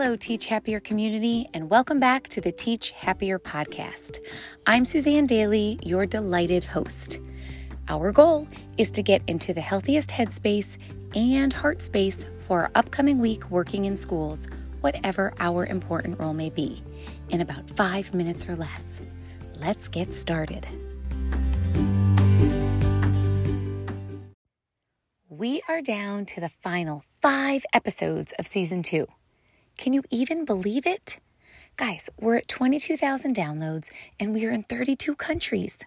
Hello, Teach Happier community, and welcome back to the Teach Happier podcast. I'm Suzanne Dailey, your delighted host. Our goal is to get into the healthiest headspace and heart space for our upcoming week working in schools, whatever our important role may be, in about five minutes or less. Let's get started. We are down to the final five episodes of season two. Can you even believe it? Guys, we're at 22,000 downloads and we are in 32 countries.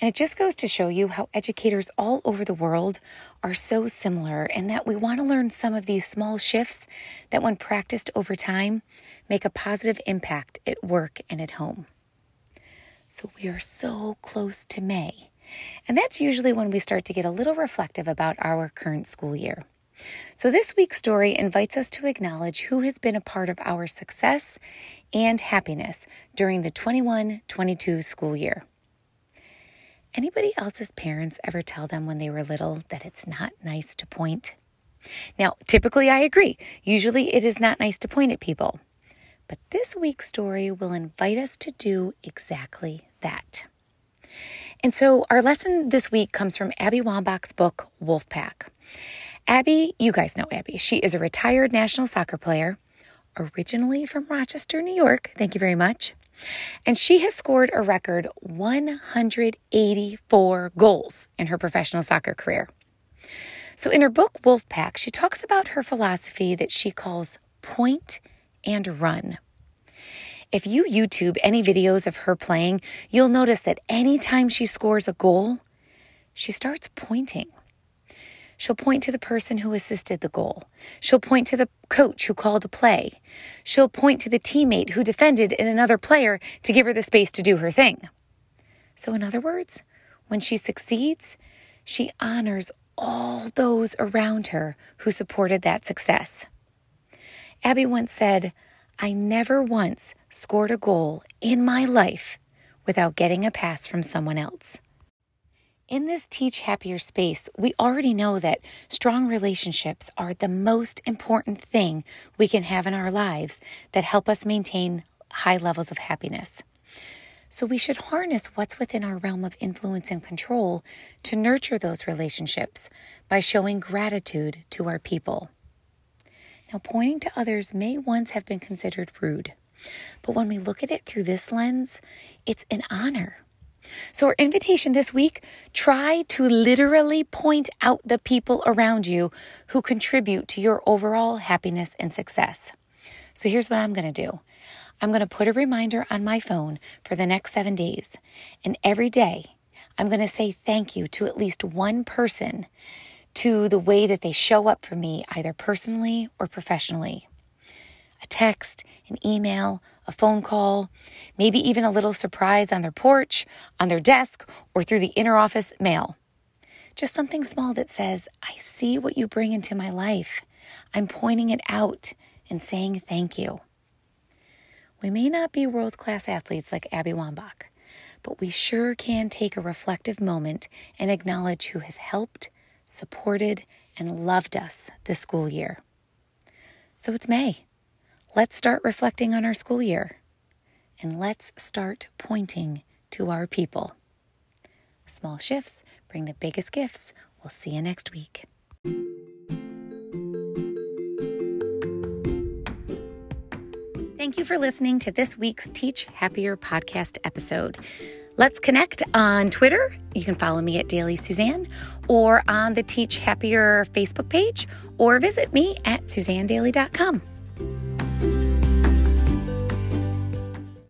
And it just goes to show you how educators all over the world are so similar and that we want to learn some of these small shifts that, when practiced over time, make a positive impact at work and at home. So we are so close to May. And that's usually when we start to get a little reflective about our current school year. So, this week's story invites us to acknowledge who has been a part of our success and happiness during the 21 22 school year. Anybody else's parents ever tell them when they were little that it's not nice to point? Now, typically I agree. Usually it is not nice to point at people. But this week's story will invite us to do exactly that. And so our lesson this week comes from Abby Wambach's book, Wolfpack. Abby, you guys know Abby. She is a retired national soccer player, originally from Rochester, New York. Thank you very much. And she has scored a record 184 goals in her professional soccer career. So, in her book, Wolfpack, she talks about her philosophy that she calls point and run. If you YouTube any videos of her playing, you'll notice that anytime she scores a goal, she starts pointing. She'll point to the person who assisted the goal. She'll point to the coach who called the play. She'll point to the teammate who defended in another player to give her the space to do her thing. So, in other words, when she succeeds, she honors all those around her who supported that success. Abby once said, I never once scored a goal in my life without getting a pass from someone else. In this Teach Happier space, we already know that strong relationships are the most important thing we can have in our lives that help us maintain high levels of happiness. So we should harness what's within our realm of influence and control to nurture those relationships by showing gratitude to our people. Now, pointing to others may once have been considered rude, but when we look at it through this lens, it's an honor. So, our invitation this week try to literally point out the people around you who contribute to your overall happiness and success. So, here's what I'm going to do I'm going to put a reminder on my phone for the next seven days. And every day, I'm going to say thank you to at least one person to the way that they show up for me, either personally or professionally. Text, an email, a phone call, maybe even a little surprise on their porch, on their desk, or through the inner office mail. Just something small that says, I see what you bring into my life. I'm pointing it out and saying thank you. We may not be world class athletes like Abby Wambach, but we sure can take a reflective moment and acknowledge who has helped, supported, and loved us this school year. So it's May. Let's start reflecting on our school year and let's start pointing to our people. Small shifts bring the biggest gifts. We'll see you next week. Thank you for listening to this week's Teach Happier podcast episode. Let's connect on Twitter. You can follow me at Dailey Suzanne or on the Teach Happier Facebook page or visit me at suzannedailey.com.